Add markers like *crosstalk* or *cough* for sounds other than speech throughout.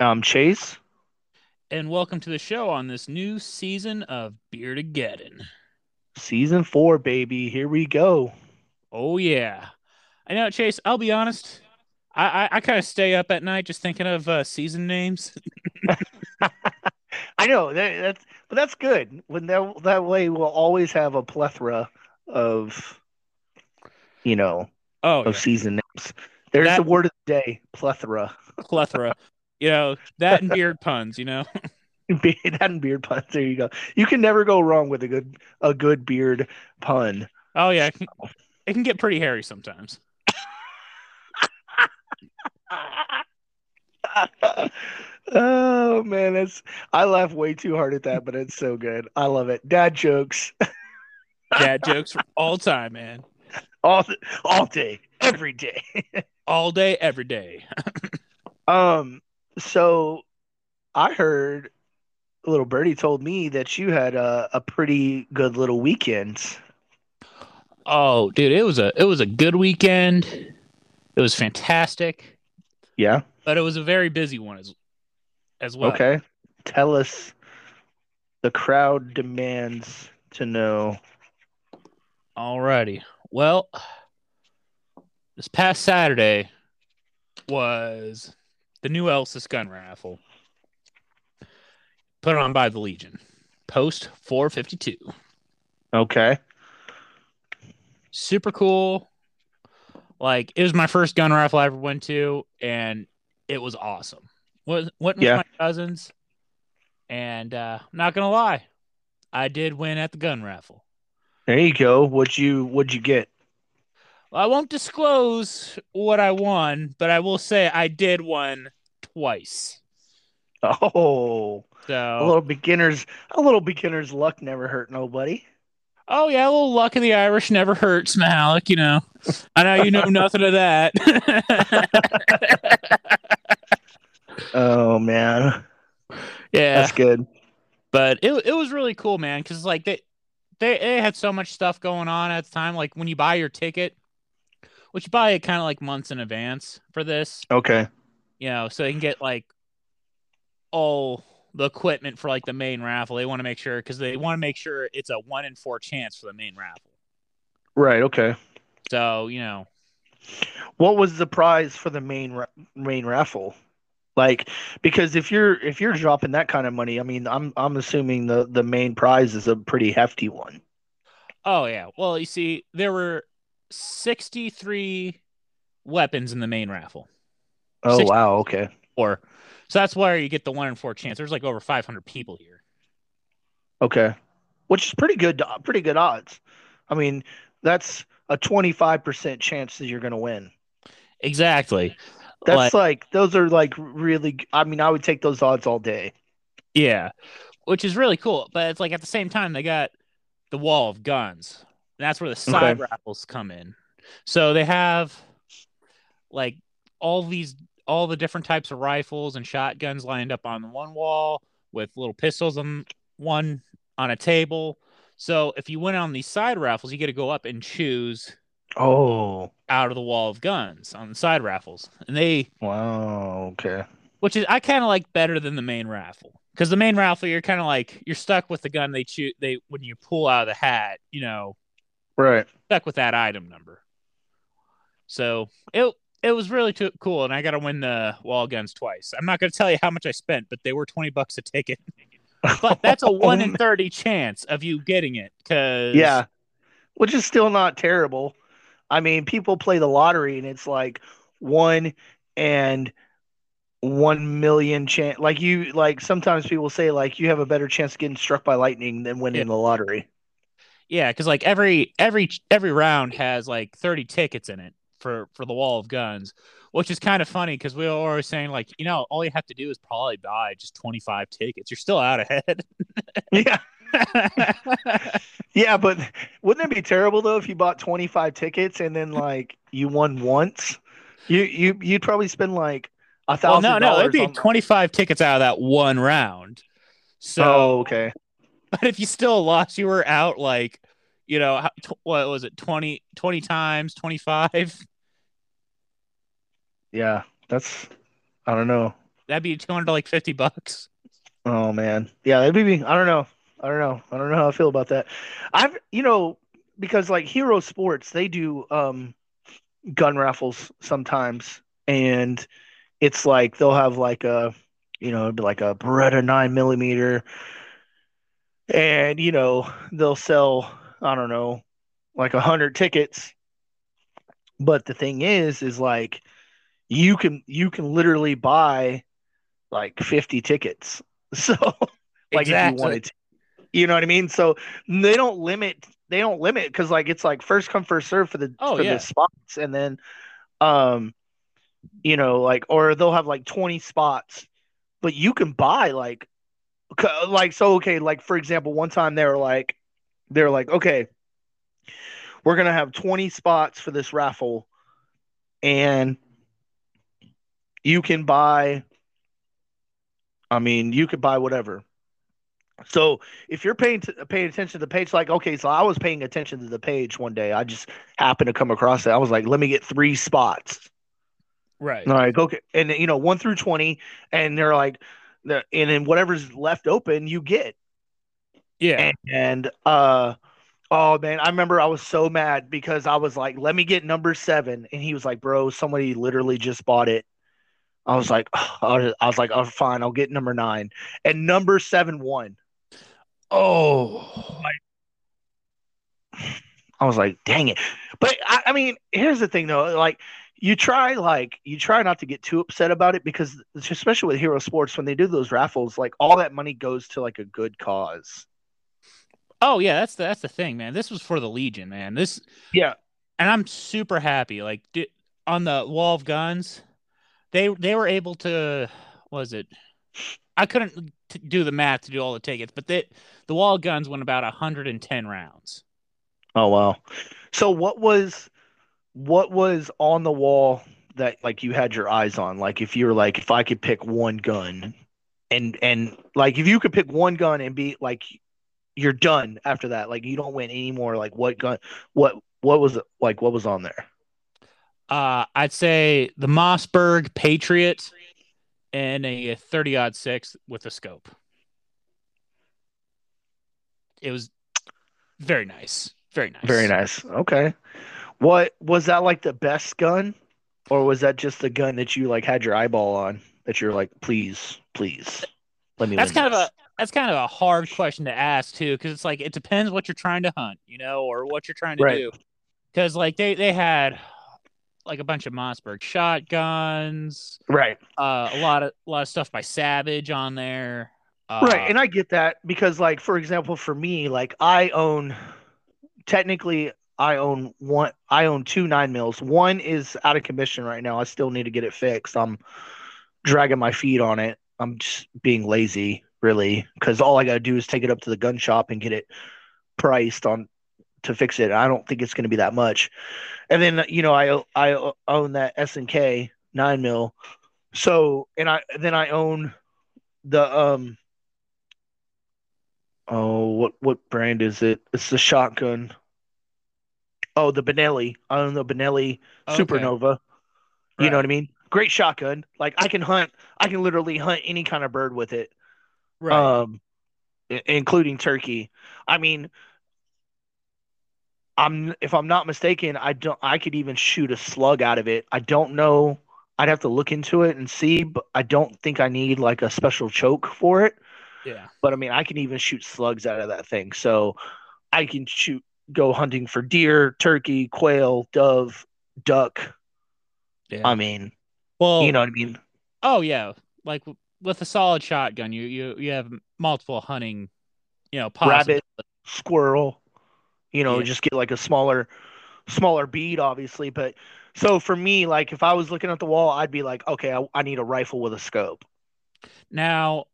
Um, Chase. and welcome to the show on this new season of Beardageddon. Season four, baby. Here we go. Oh, yeah. I know, Chase, I'll be honest. I, I, I kind of stay up at night just thinking of uh, season names. *laughs* I know that, that's, but that's good. When that that way, we'll always have a plethora of, you know, Oh, of yeah. season names. There's That- the word of the day: plethora. plethora. You know, that and beard puns, you know? *laughs* that and beard puns. There you go. You can never go wrong with a good a good beard pun. Oh, yeah. It can, it can get pretty hairy sometimes. oh man, that's I laugh way too hard at that, but it's so good. I love it. Dad jokes Dad jokes for all time, man. all all day, every day. *laughs* All day, every day. *laughs* Um, so I heard little birdie told me that you had a, a pretty good little weekend. Oh, dude, it was a it was a good weekend. It was fantastic. Yeah. but it was a very busy one as as well. Okay. Tell us. The crowd demands to know. Alrighty. Well, this past Saturday was the new Elsis gun raffle put on by the Legion. Post 452. Okay. Super cool. Like it was my first gun raffle I ever went to, and it was awesome. Went went with Yeah. my cousins, and uh, I'm not gonna lie, I did win at the gun raffle. There you go. What'd you What'd you get? Well, I won't disclose what I won, but I will say I did win twice. Oh, a little beginners. A little beginner's luck never hurt nobody. oh yeah, a little luck of the Irish never hurts, Malik. You know, I know you know *laughs* nothing of that. *laughs* Oh man, yeah, that's good. but it it was really cool, man. Because like they, they they had so much stuff going on at the time. Like when you buy your ticket, which you buy it kind of like months in advance for this. Okay. You know, so they can get like all the equipment for like the main raffle. They want to make sure because they want to make sure it's a one in four chance for the main raffle. Right. Okay. So you know, What was the prize for the main ra- main raffle? Like, because if you're if you're dropping that kind of money, I mean, I'm I'm assuming the the main prize is a pretty hefty one. oh yeah. Well, you see, there were sixty three weapons in the main raffle, Oh wow. Okay. or so that's where you get the one in four chance. There's like over five hundred people here. Okay. Which is pretty good. Uh, pretty good odds. I mean, that's a 25% chance that you're going to win. Exactly. That's Like- like those are like really. I mean, I would take those odds all day. Yeah, which is really cool. But it's like at the same time they got the wall of guns. And that's where the side Okay. raffles come in. So they have like all these all the different types of rifles and shotguns lined up on one wall with little pistols on one on a table. So if you win on these side raffles, you get to go up and choose Oh out of the wall of guns on the side raffles. And they wow. Okay. which is I kind of like better than the main raffle because the main raffle you're kind of like you're stuck with the gun they choose they when you pull out of the hat you know Right. stuck with that item number so it it was really too cool and I got to win the wall guns twice I'm not going to tell you how much I spent but they were 20 bucks a ticket *laughs* but that's a 1 in 30 chance of you getting it cuz Yeah, which is still not terrible. I mean, people play the lottery and it's like one and one million chance. Like you, like sometimes people say like you have a better chance of getting struck by lightning than winning Yeah. the lottery. yeah cuz like every every every round has like 30 tickets in it for for the wall of guns, which is kind of funny because we were always saying like, you know, all you have to do is probably buy just 25 tickets. You're still out ahead. *laughs* yeah. yeah, but wouldn't it be terrible though if you bought 25 tickets and then like you won once? You you you'd probably spend like a well, thousand. no, no, it'd be on... 25 tickets out of that one round. So, Oh, okay. *laughs* but if you still lost, you were out like, you know, what was it, 20, 20 times, 25? Yeah, that's. I don't know. That'd be 200 like 50 bucks. Oh man, yeah, that'd be. I don't know. I don't know. I don't know how I feel about that. I've, you know, because like Hero Sports, they do um gun raffles sometimes, and it's like they'll have like a, you know, it'd be like a Beretta nine millimeter, and you know they'll sell. I don't know, like a hundred tickets. But the thing is, is like you can you can literally buy like 50 tickets. *laughs* So like if you wanted to. You know what I mean? So they don't limit they don't limit because like it's like first come first serve for the Oh, for yeah. the spots and then um you know like or they'll have like 20 spots but you can buy like like so okay like for example one time they were like they were like okay we're gonna have 20 spots for this raffle and you can buy i mean you could buy whatever so if you're paying t- paying attention to the page like okay so i was paying attention to the page one day i just happened to come across it i was like let me get three spots Right. all right, okay. And you know, one through twenty, and they're like, the and then whatever's left open, you get. Yeah. And, uh, oh man, I remember I was so mad because I was like, let me get number seven, and he was like, bro, somebody literally just bought it. I was like, I was I was like, oh, fine, I'll get number nine, and number seven won. Oh. I was like, dang it. But I, I mean, here's the thing though, like you try like you try not to get too upset about it because especially with Hero Sports, when they do those raffles, like all that money goes to like a good cause. Oh yeah, that's the that's the thing, man. This was for the Legion, man. This Yeah. and I'm super happy. Like on the Wall of Guns, they they were able to was it? I couldn't t- do the math to do all the tickets, but they, the Wall of Guns went about 110 rounds. Oh wow. So what was what was on the wall that like you had your eyes on? Like if you're like if I could pick one gun and and like if you could pick one gun and be like you're done after that, like you don't win anymore, like what gun what what was it like what was on there? Uh, I'd say the Mossberg Patriot and a 30 odd six with a scope. It was very nice. Very nice. Very nice. Okay. What was that like the best gun? Or was that just the gun that you like had your eyeball on that you're like, please, please let me That's kind of this." a that's kind of a hard question to ask too, because it's like it depends what you're trying to hunt, you know, or what you're trying to Right. do. Because like they they had like a bunch of Mossberg shotguns, right. uh, a lot of a lot of stuff by Savage on there. Uh, right. And I get that because like for example, for me, like I own technically I own one I own two nine mils. One is out of commission right now. I still need to get it fixed. I'm dragging my feet on it. I'm just being lazy, really, because all I gotta do is take it up to the gun shop and get it priced on to fix it. I don't think it's gonna be that much. And then you know I I own that S and K nine mil. So and I then I own the um oh what what brand is it? It's the shotgun. Oh, the Benelli. I own the Benelli Okay. Supernova. You Right. know what I mean? Great shotgun. Like I can hunt. I can literally hunt any kind of bird with it, right. um, including turkey. I mean, I'm if I'm not mistaken, I don't. I could even shoot a slug out of it. I don't know. I'd have to look into it and see, but I don't think I need like a special choke for it. yeah. But I mean, I can even shoot slugs out of that thing. So I can shoot, go hunting for deer, turkey, quail, dove, duck. Yeah. I mean, well, you know what I mean? Oh yeah, like with a solid shotgun, you you you have multiple hunting, you know. Rabbit, squirrel. You know, Yeah. just get like a smaller, smaller bead, obviously. But so for me, like if I was looking at the wall, I'd be like, okay, I, I need a rifle with a scope. Now,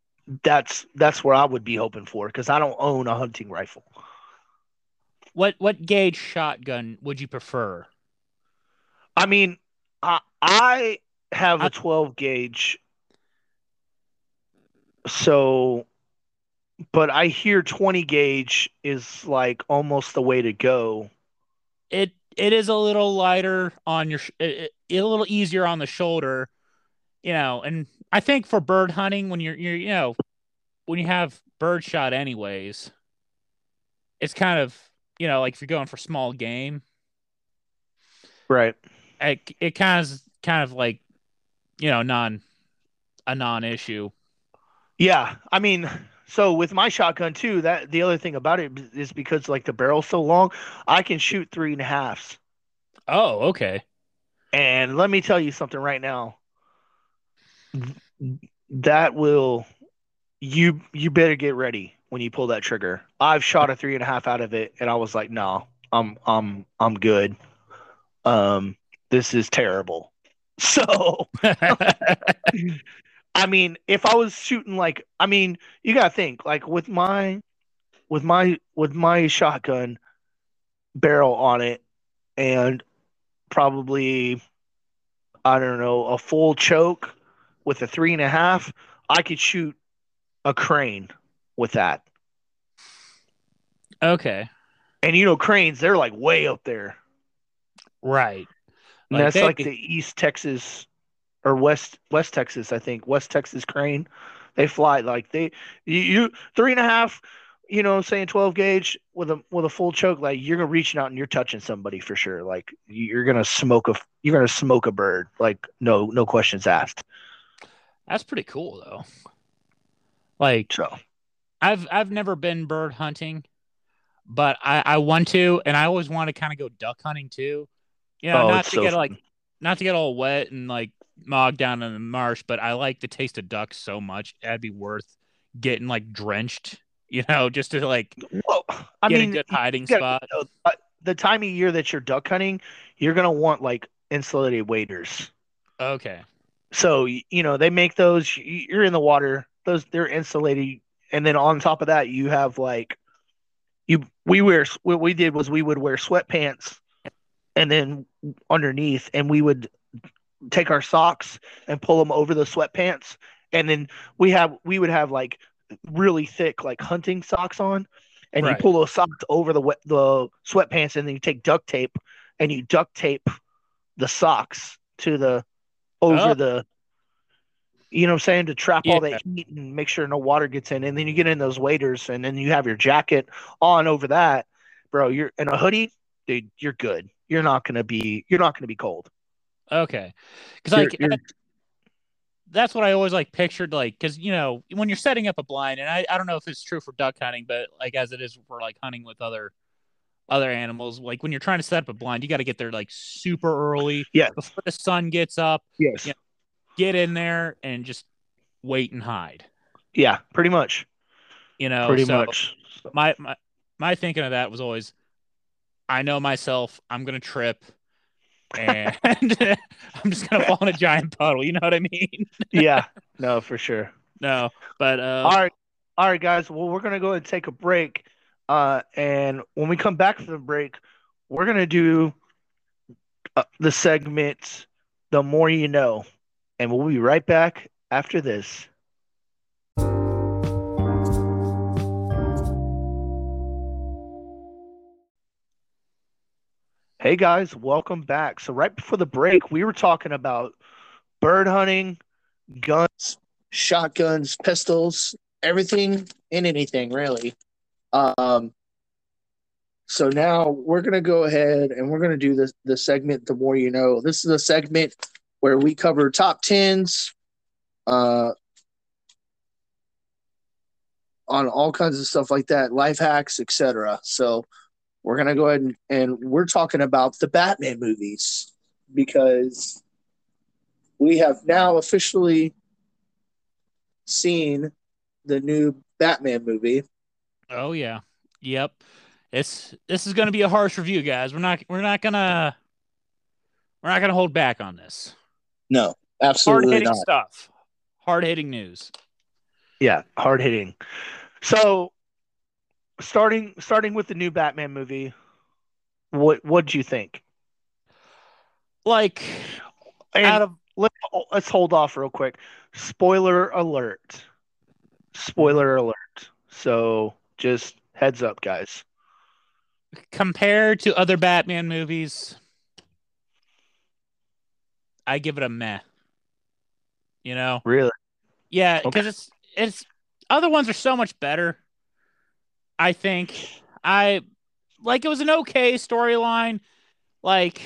That's that's where I would be hoping for because I don't own a hunting rifle. what what gauge shotgun would you prefer? I mean, I I have I- a 12 gauge, so, but I hear 20 gauge is like almost the way to go. It it is a little lighter on your sh- it, it, a little easier on the shoulder, you know, and I think for bird hunting when you're you're you know when you have bird shot anyways, it's kind of you know like if you're going for small game, Right. it it kind of kind of like you know non a non-issue. Yeah, I mean, so with my shotgun too, that the other thing about it is because like the barrel's so long, I can shoot three and a halves. Oh, okay. And let me tell you something right now. That will you you better get ready when you pull that trigger. I've shot a three and a half out of it, and I was like, no, I'm I'm I'm good. Um, this is terrible. *laughs* So *laughs* *laughs* I mean, if I was shooting like, I mean, you gotta think like with my, with my with my shotgun barrel on it, and probably, I don't know, a full choke with a three and a half, I could shoot a crane with that. okay. And you know, cranes they're like way up there. Right. And Like that's they- like the East Texas or West West Texas, I think. West Texas crane. They fly like they you, you three and a half, you know, saying twelve gauge with a with a full choke, like you're gonna reaching out and you're touching somebody for sure. Like you're gonna smoke a you're gonna smoke a bird. Like no no questions asked. That's pretty cool though. Like So I've I've never been bird hunting, but I I want to, and I always want to kind of go duck hunting too. You know, Oh, not to so get fun. like not to get all wet and like mogged down in the marsh, but I like the taste of duck so much. That'd be worth getting like drenched, you know, *laughs* just to like well, I get mean a good hiding gotta spot. know, uh, the time of year that you're duck hunting, you're gonna want like insulated waders. Okay. So you know they make those. You're in the water. Those they're insulated, and then on top of that, you have like you. We wear what we did was we would wear sweatpants, and then underneath, and we would take our socks and pull them over the sweatpants, and then we have we would have like really thick like hunting socks on, and you pull those socks over the wet, the sweatpants, and then you take duct tape and you duct tape the socks to the over Oh. the you know what I'm saying? To trap all Yeah. that heat and make sure no water gets in. And then you get in those waders and then you have your jacket on over that. Bro you're in a hoodie dude you're good. You're not gonna be you're not gonna be cold Okay. Because You're- like you're- that's what I always like pictured like because you know when you're setting up a blind and I, I don't know if it's true for duck hunting but like as it is for like hunting with other other animals like when you're trying to set up a blind you got to get there like super early Yeah. before the sun gets up yes Yeah. get in there and just wait and hide yeah pretty much you know pretty So much my, my my thinking of that was always I know myself I'm gonna trip and *laughs* I'm just gonna fall in a giant puddle you know what I mean? *laughs* Yeah no for sure. No but uh all right all right guys well we're gonna go and take a break uh and when we come back from the break we're gonna do uh, the segment the more you know and we'll be right back after this Hey guys, welcome back. So right before the break, we were talking about bird hunting, guns, shotguns, pistols, everything and anything really. Um, so now we're gonna go ahead and we're gonna do the the segment. The more you know. This is a segment where we cover top tens, uh, on all kinds of stuff like that, life hacks, etc. So we're gonna go ahead and, and we're talking about the Batman movies because we have now officially seen the new Batman movie. Oh yeah. Yep. This this is going to be a harsh review, guys. We're not we're not gonna we're not gonna hold back on this. No, absolutely hard-hitting not. stuff. Hard hitting news. Yeah, hard hitting. So, starting starting with the new Batman movie, what what do you think? Like And out of let, let's hold off real quick. Spoiler alert. Spoiler alert. So, just heads up, guys. compared to other Batman movies, I give it a meh. You know, Really? yeah, Okay. because it's it's other ones are so much better. I think I like it was an okay storyline, like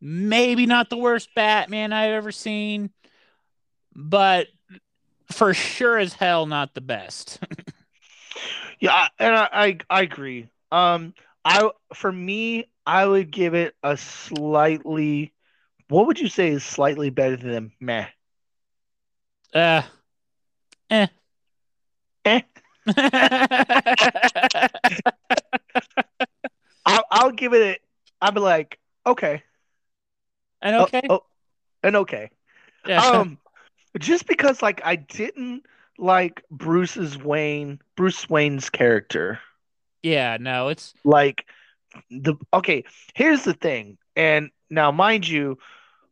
maybe not the worst Batman I've ever seen, but for sure as hell not the best. *laughs* Yeah, and I, I I agree. Um, I for me, I would give it a slightly. What would you say is slightly better than meh? uh, eh. Eh. *laughs* I'll, I'll give it. A, I'll be like, okay, and oh, okay, oh, and okay. yeah. Um, just because like I didn't like Bruce's Wayne, Bruce Wayne's character. yeah, no, it's Like the okay, here's the thing. And now mind you,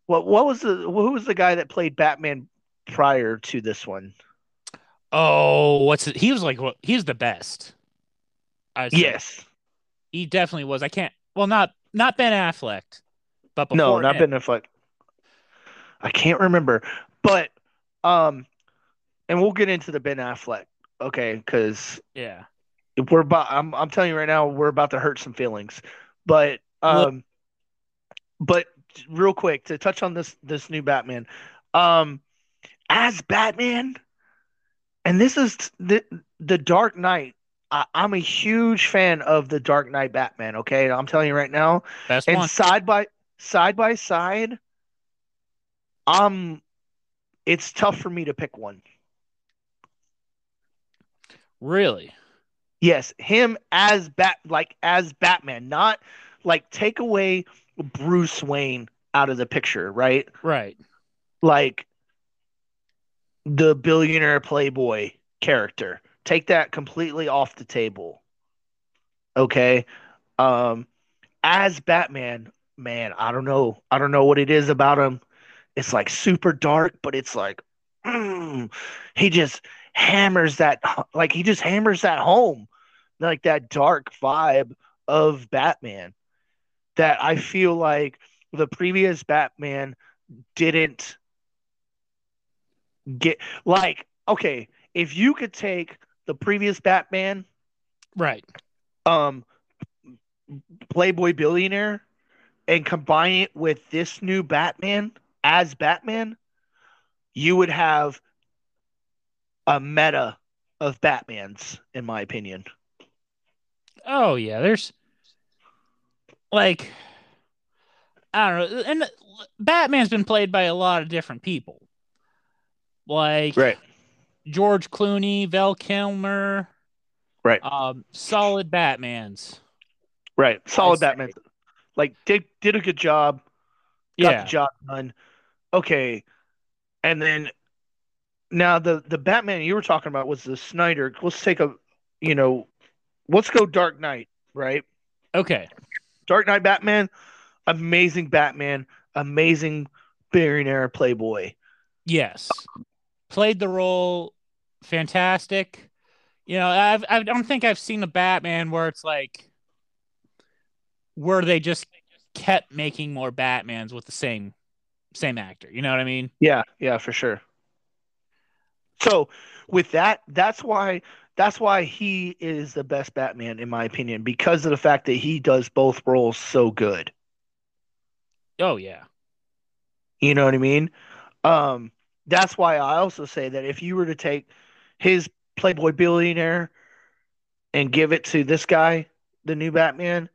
what what was the who was the guy that played Batman prior to this one? Oh, what's it? He was like, what? He was the best. Yes. he definitely was. I can't. Well, not not Ben Affleck, but before No, not him. Ben Affleck. I can't remember. But um and we'll get into the Ben Affleck, okay, because Yeah, we're about I'm I'm telling you right now, we're about to hurt some feelings. But Look- um but real quick to touch on this this new Batman. Um as Batman, and this is the the Dark Knight. I, I'm a huge fan of the Dark Knight Batman, okay? I'm telling you right now. best And one. side by side by side, um it's tough for me to pick one. Really? Yes, him as Bat like as Batman, not like take away Bruce Wayne out of the picture, right? Right. Like the billionaire playboy character. Take that completely off the table. Okay? Um as Batman, man, I don't know. I don't know what it is about him. It's like super dark, but it's like mm, he just hammers that like he just hammers that home like that dark vibe of batman that i feel like the previous batman didn't get like okay if you could take the previous batman Right. um playboy billionaire and combine it with this new batman as batman you would have a meta of batmans in my opinion Oh yeah. There's like I don't know, and Batman's been played by a lot of different people, like right. George Clooney, Val Kilmer, right. Um, solid Batmans. right. Solid batman like did did a good job. Got Yeah. the job done. Okay. And then now the the batman you were talking about was the snyder. Let's take a you know let's go dark knight right? Okay. Dark Knight Batman, amazing Batman, amazing billionaire playboy. Yes. Played the role fantastic. You know, I've I don't think I've seen a Batman where it's like where they just kept making more Batmans with the same same actor. You know what I mean? Yeah, yeah, for sure. So with that, that's why that's why he is the best Batman in my opinion because of the fact that he does both roles so good. Oh yeah. You know what I mean? Um, that's why I also say that if you were to take his Playboy billionaire and give it to this guy, the new Batman,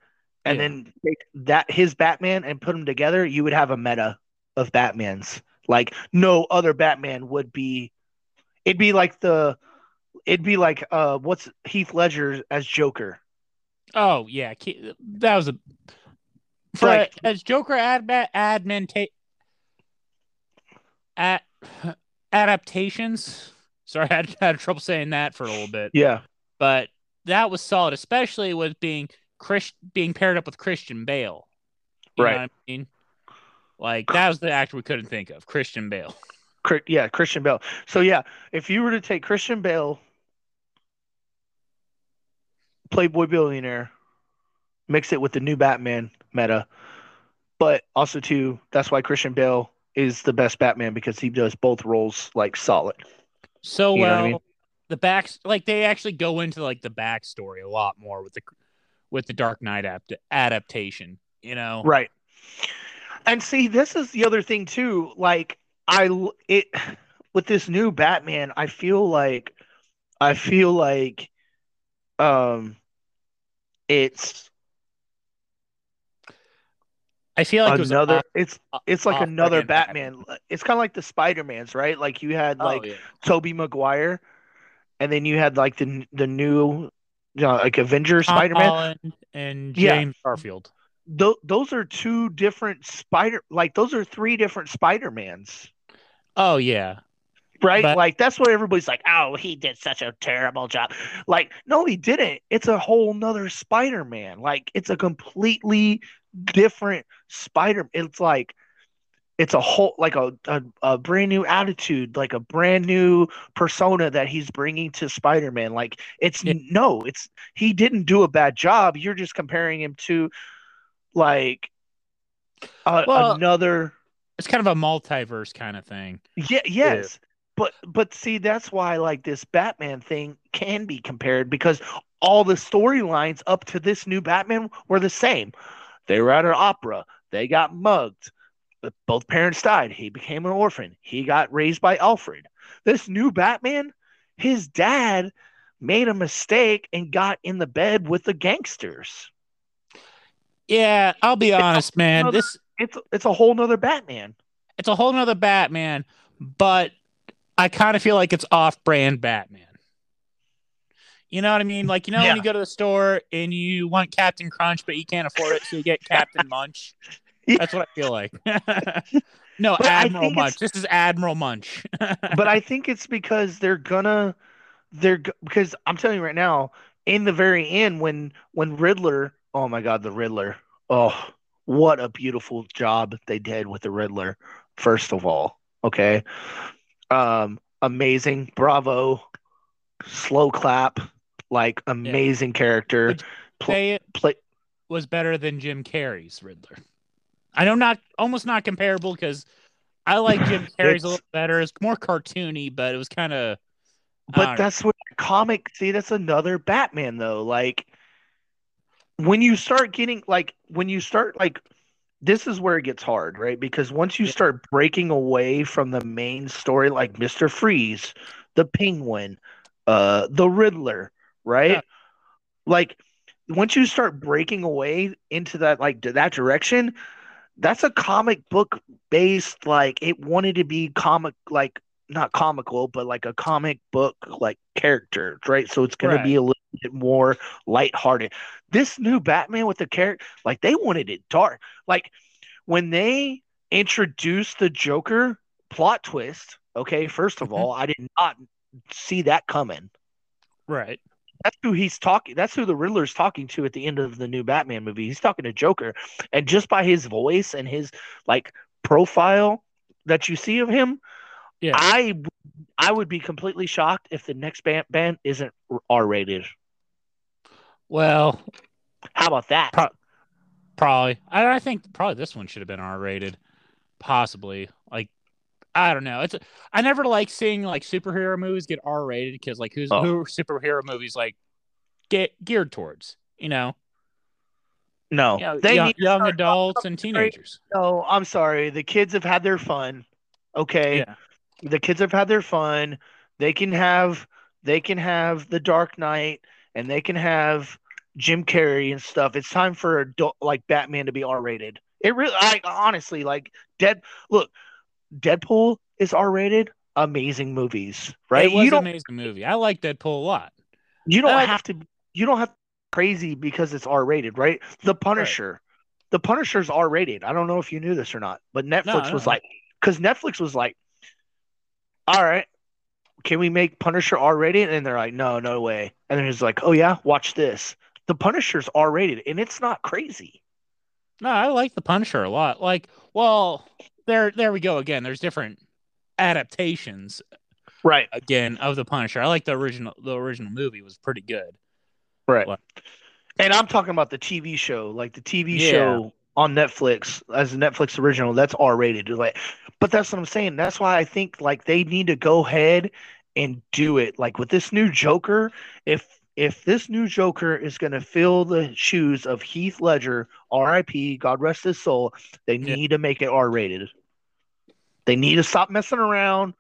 and Yeah. then take that his Batman and put them together, you would have a meta of Batmans. Like no other Batman would be. It'd be like the. It'd be like uh, what's Heath Ledger as Joker. Oh yeah, that was a for Like- as Joker ad admin at adaptations. Sorry, *laughs* I had, had trouble saying that for a little bit, Yeah. but that was solid, especially with being Chris being paired up with Christian Bale. You Right. I mean, like that was the actor we couldn't think of, Christian Bale. Yeah, Christian Bale. So yeah, if you were to take Christian Bale, Playboy billionaire, mix it with the new Batman meta, but also too, that's why Christian Bale is the best Batman because he does both roles like solid. So You know well, I mean? the backs like they actually go into like the backstory a lot more with the with the Dark Knight apt- adaptation. You know, Right. And see, this is the other thing too. Like I it with this new Batman, I feel like I feel like um it's I feel like it was another off- it's it's like another Batman. Batman. It's kind of like the Spider-Mans, right? Like you had Oh, like yeah. Tobey Maguire and then you had like the the new you know, like Avenger Spider-Man. Holland and Yeah. James Garfield. Tho- those are two different Spider like those are three different Spider-Mans. Oh yeah, right? But- like that's what everybody's like, oh, he did such a terrible job. Like, no, he didn't. It's a whole nother Spider-Man. Like, it's a completely different Spider. It's like it's a whole like a, a a brand new attitude, like a brand new persona that he's bringing to Spider-Man. Like, it's Yeah. no, it's he didn't do a bad job. You're just comparing him to like a, Well- another it's kind of a multiverse kind of thing. yeah, yes. But but see that's why like this Batman thing can be compared because all the storylines up to this new Batman were the same. They were at an opera. They got mugged. Both parents died. He became an orphan. He got raised by Alfred. This new Batman, his dad made a mistake and got in the bed with the gangsters. Yeah, I'll be honest, man. This It's it's a whole nother Batman. it's a whole nother Batman, but I kind of feel like it's off-brand Batman. You know what I mean? Like you know Yeah. when you go to the store and you want Captain Crunch, but you can't afford it, so you get *laughs* Captain Munch. Yeah. That's what I feel like. *laughs* no, But Admiral Munch. This is Admiral Munch. *laughs* but I think it's because they're gonna they're because I'm telling you right now, in the very end when when Riddler, oh my God, the Riddler, oh what a beautiful job they did with the Riddler. First of all, okay, um, amazing, bravo, slow clap, like amazing character. Would say it Play, was better than Jim Carrey's Riddler. I know not almost not comparable because I like Jim *laughs* Carrey's a little better. It's more cartoony, but it was kind of. But that's what comic. See, that's another Batman though. Like when you start getting like when you start like this is where it gets hard, right? Because once you Yeah. start breaking away from the main story, like Mister Freeze, the Penguin, uh, the Riddler, right? Yeah. Like once you start breaking away into that like that direction, that's a comic book based like it wanted to be comic like not comical, but like a comic book like character, right? So it's Right. to be a little bit more lighthearted. This new Batman with the character, like they wanted it dark. Like when they introduced the Joker plot twist, okay, first of Mhm. all, I did not see that coming. right. That's who he's talking. That's who the Riddler's talking to at the end of the new Batman movie. He's talking to Joker, and just by his voice and his like profile that you see of him, Yeah. I I would be completely shocked if the next band, band isn't R rated. Well, How about that? Pro- probably. I, I think probably this one should have been R rated, possibly. Like, I don't know. It's I never like seeing like superhero movies get R rated because like who's Oh. who are superhero movies like get geared towards? You know, no, you know, they young, young adults and teenagers. No, I'm sorry. The kids have had their fun. Okay. Yeah. The kids have had their fun. They can have they can have the Dark Knight and they can have Jim Carrey and stuff. It's time for adult like Batman to be R rated. It really I honestly like Dead look, Deadpool is R rated. Amazing movies. Right? It was You an don't amazing movie. I like Deadpool a lot. you don't I- have to you don't have crazy because it's R rated, right? The Punisher, the Punisher's R rated. I don't know if you knew this or not, but Netflix I was like, because Netflix was like, all right, can we make Punisher R rated? And they're like, no, no way. And then he's like, oh yeah, watch this. The Punisher's R rated, and it's not crazy. No, I like the Punisher a lot. Like, well, there there we go again. There's different adaptations Right, again of the Punisher. I like the original the original movie was pretty good. right. What? And I'm talking about the TV show, like the TV Yeah. show on Netflix as a Netflix original. That's R rated. Like, but that's what I'm saying. That's why I think like they need to go ahead and do it. Like with this new Joker, if if this new Joker is going to fill the shoes of Heath Ledger, R.I.P. God rest his soul, they Yeah. need to make it R rated. They need to stop messing around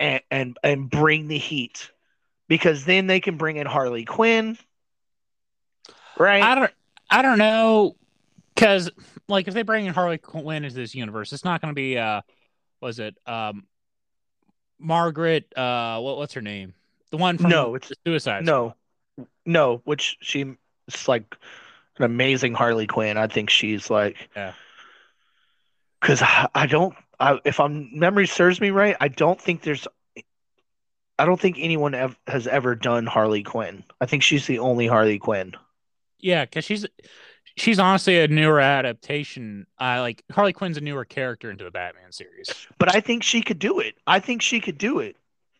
and and and bring the heat because then they can bring in Harley Quinn. Right? I don't I don't know because like if they bring in Harley Quinn into this universe, it's not going to be uh was it um Margaret uh what what's her name the one from No, it's- the Suicide No, no. Which she it's like an amazing Harley Quinn. I think she's like, Yeah. Because I, I don't. I, if I'm memory serves me right, I don't think there's. I don't think anyone ev- has ever done Harley Quinn. I think she's the only Harley Quinn. Yeah, because she's she's honestly a newer adaptation. I like Harley Quinn's a newer character into the Batman series. But I think she could do it. I think she could do it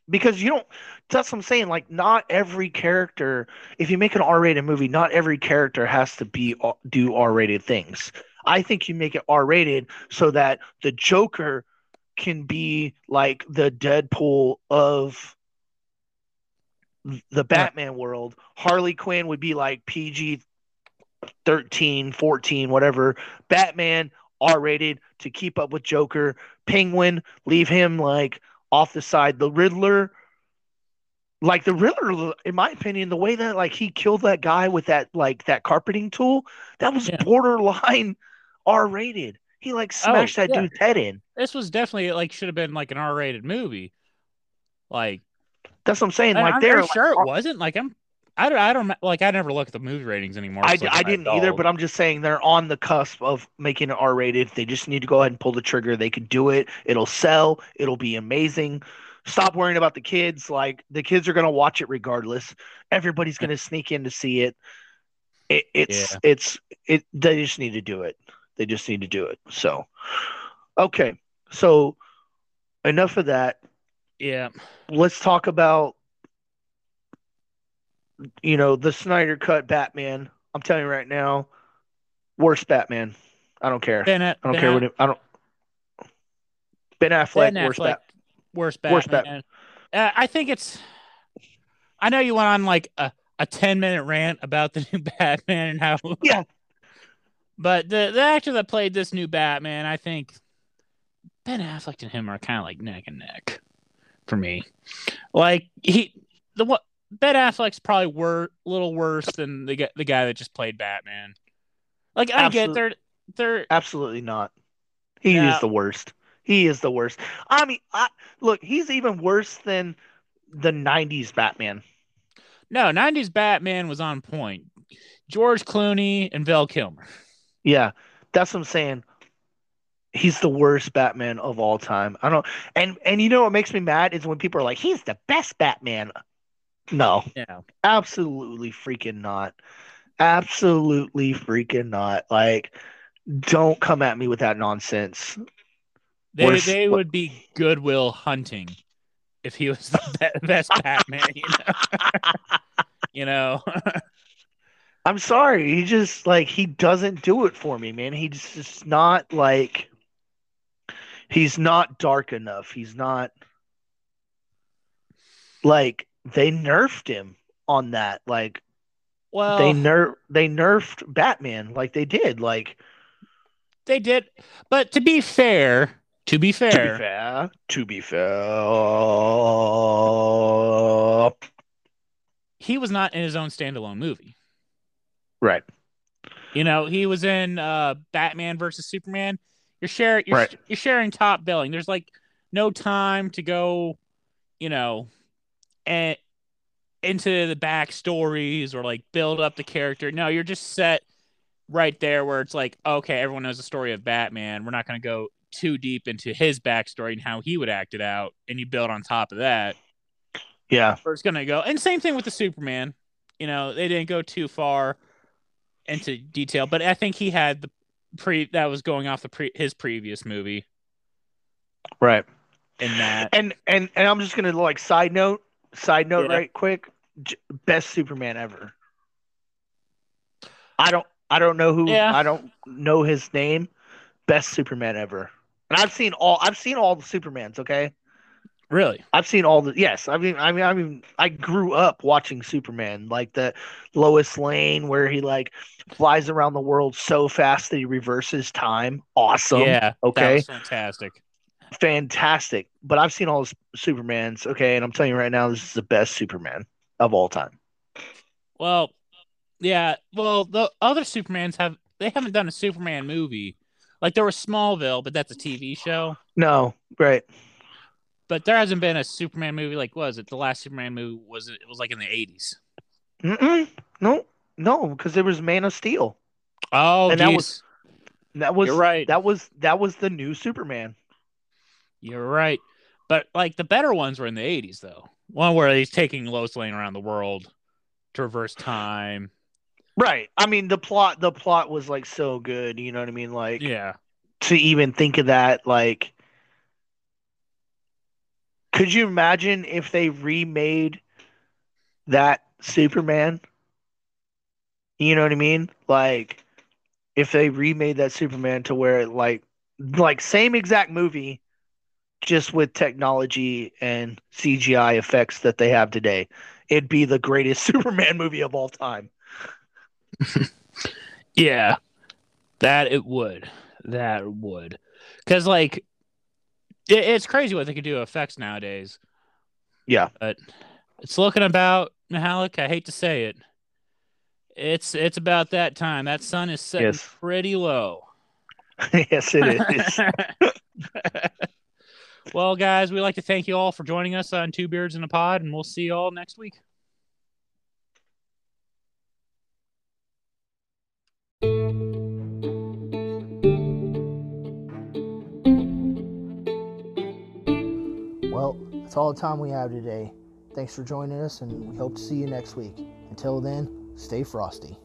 because you don't. That's what I'm saying. Like, not every character. If you make an R-rated movie, not every character has to be uh, do R-rated things. I think you make it R-rated so that the Joker can be like the Deadpool of the Batman world. Harley Quinn would be like PG 13, 14, whatever. Batman R rated to keep up with Joker. Penguin, leave him like off the side. The Riddler, like the Riddler, in my opinion, the way that like he killed that guy with that like that carpeting tool, that was Yeah. borderline R rated. He like oh, smashed that yeah. dude's head in. This was definitely like should have been like an R-rated movie. Like, That's what I'm saying. Like I'm they're like, sure it wasn't. Like, I'm I don't I don't like I never look at the movie ratings anymore. I, I didn't either, but I'm just saying they're on the cusp of making it R rated. They just need to go ahead and pull the trigger. They can do it. It'll sell. It'll be amazing. Stop worrying about the kids. Like the kids are gonna watch it regardless. Everybody's gonna sneak in to see it. it it's Yeah. it's it. They just need to do it. They just need to do it. So, okay. So enough of that. yeah, Let's talk about you know the Snyder cut Batman. I'm telling you right now, worst Batman. I don't care. Ben, I don't care what it, I don't. Ben Affleck, Ben worst Affleck, Bat. worst Batman. Worst Batman. Uh, I think it's. I know you went on like a, a ten minute rant about the new *laughs* Batman and how. Yeah. But the the actor that played this new Batman, I think Ben Affleck and him are kind of like neck and neck for me. Like he the what Ben Affleck's probably were a little worse than the guy the guy that just played Batman. Like I get they're they're Absolutely not. He Yeah. is the worst. He is the worst. I mean, I, look, he's even worse than the '90s Batman. no '90s Batman was on point. George Clooney and Val Kilmer. Yeah, that's what I'm saying. He's the worst Batman of all time. I don't. And and you know what makes me mad is when people are like, "He's the best Batman." No, Yeah. absolutely freaking not. Absolutely freaking not. Like, don't come at me with that nonsense. They Worse- they would be Goodwill Hunting if he was the best Batman. You know, *laughs* you know? *laughs* I'm sorry. He just like he doesn't do it for me, man. He's just not like he's not dark enough. He's not like they nerfed him on that. Like well, they ner they nerfed Batman like they did. Like they did, but to be fair, to be fair, to be fair, to be fair. he was not in his own standalone movie. Right. You know, he was in uh, Batman versus Superman. You're sharing, you're, Right. you're sharing top billing. There's like no time to go, you know, and into the backstories or like build up the character. No, you're just set right there where it's like, okay, everyone knows the story of Batman. We're not going to go too deep into his backstory and how he would act it out, and you build on top of that. Yeah. Where it's going to go, and same thing with the Superman. You know, they didn't go too far into detail, but I think he had the pre that was going off the pre his previous movie Right. in that. And and and I'm just gonna like side note, side note, Yeah. right quick. J- best Superman ever. I don't I don't know who Yeah. I don't know his name. Best Superman ever. And I've seen all I've seen all the Supermans. Okay. Really? I've seen all the yes. I mean, I mean, I mean, I grew up watching Superman, like the Lois Lane, where he like flies around the world so fast that he reverses time. Awesome, yeah. okay. Fantastic. fantastic. But I've seen all the Supermans, okay, and I'm telling you right now, this is the best Superman of all time. Well, yeah. Well, the other Supermans have they haven't done a Superman movie. Like there was Smallville, but that's a TV show. No, right? But there hasn't been a Superman movie. Like, what was it? The last Superman movie was it? It was like in the eighties. Mm-mm. No, no, because there was Man of Steel. Oh, And that was- That was You're right. That was that was the new Superman. You're right. But like the better ones were in the eighties, though. One where he's taking Lois Lane around the world to reverse time. Right. I mean, the plot the plot was like so good. You know what I mean? Like Yeah. to even think of that like could you imagine if they remade that superman you know what i mean like if they remade that superman to where it like like same exact movie just with technology and cgi effects that they have today it'd be the greatest *laughs* superman movie of all time *laughs* Yeah. That it would. That would. Because like it, it's crazy what they could do effects nowadays. Yeah. But it's looking about Mahalik, I hate to say it. It's it's about that time. That sun is setting Yes. pretty low. *laughs* yes it is *laughs* well, guys, we'd like to thank you all for joining us on Two Beards in a Pod, and we'll see you all next week. Well, that's all the time we have today. Thanks for joining us, and we hope to see you next week. Until then, stay frosty.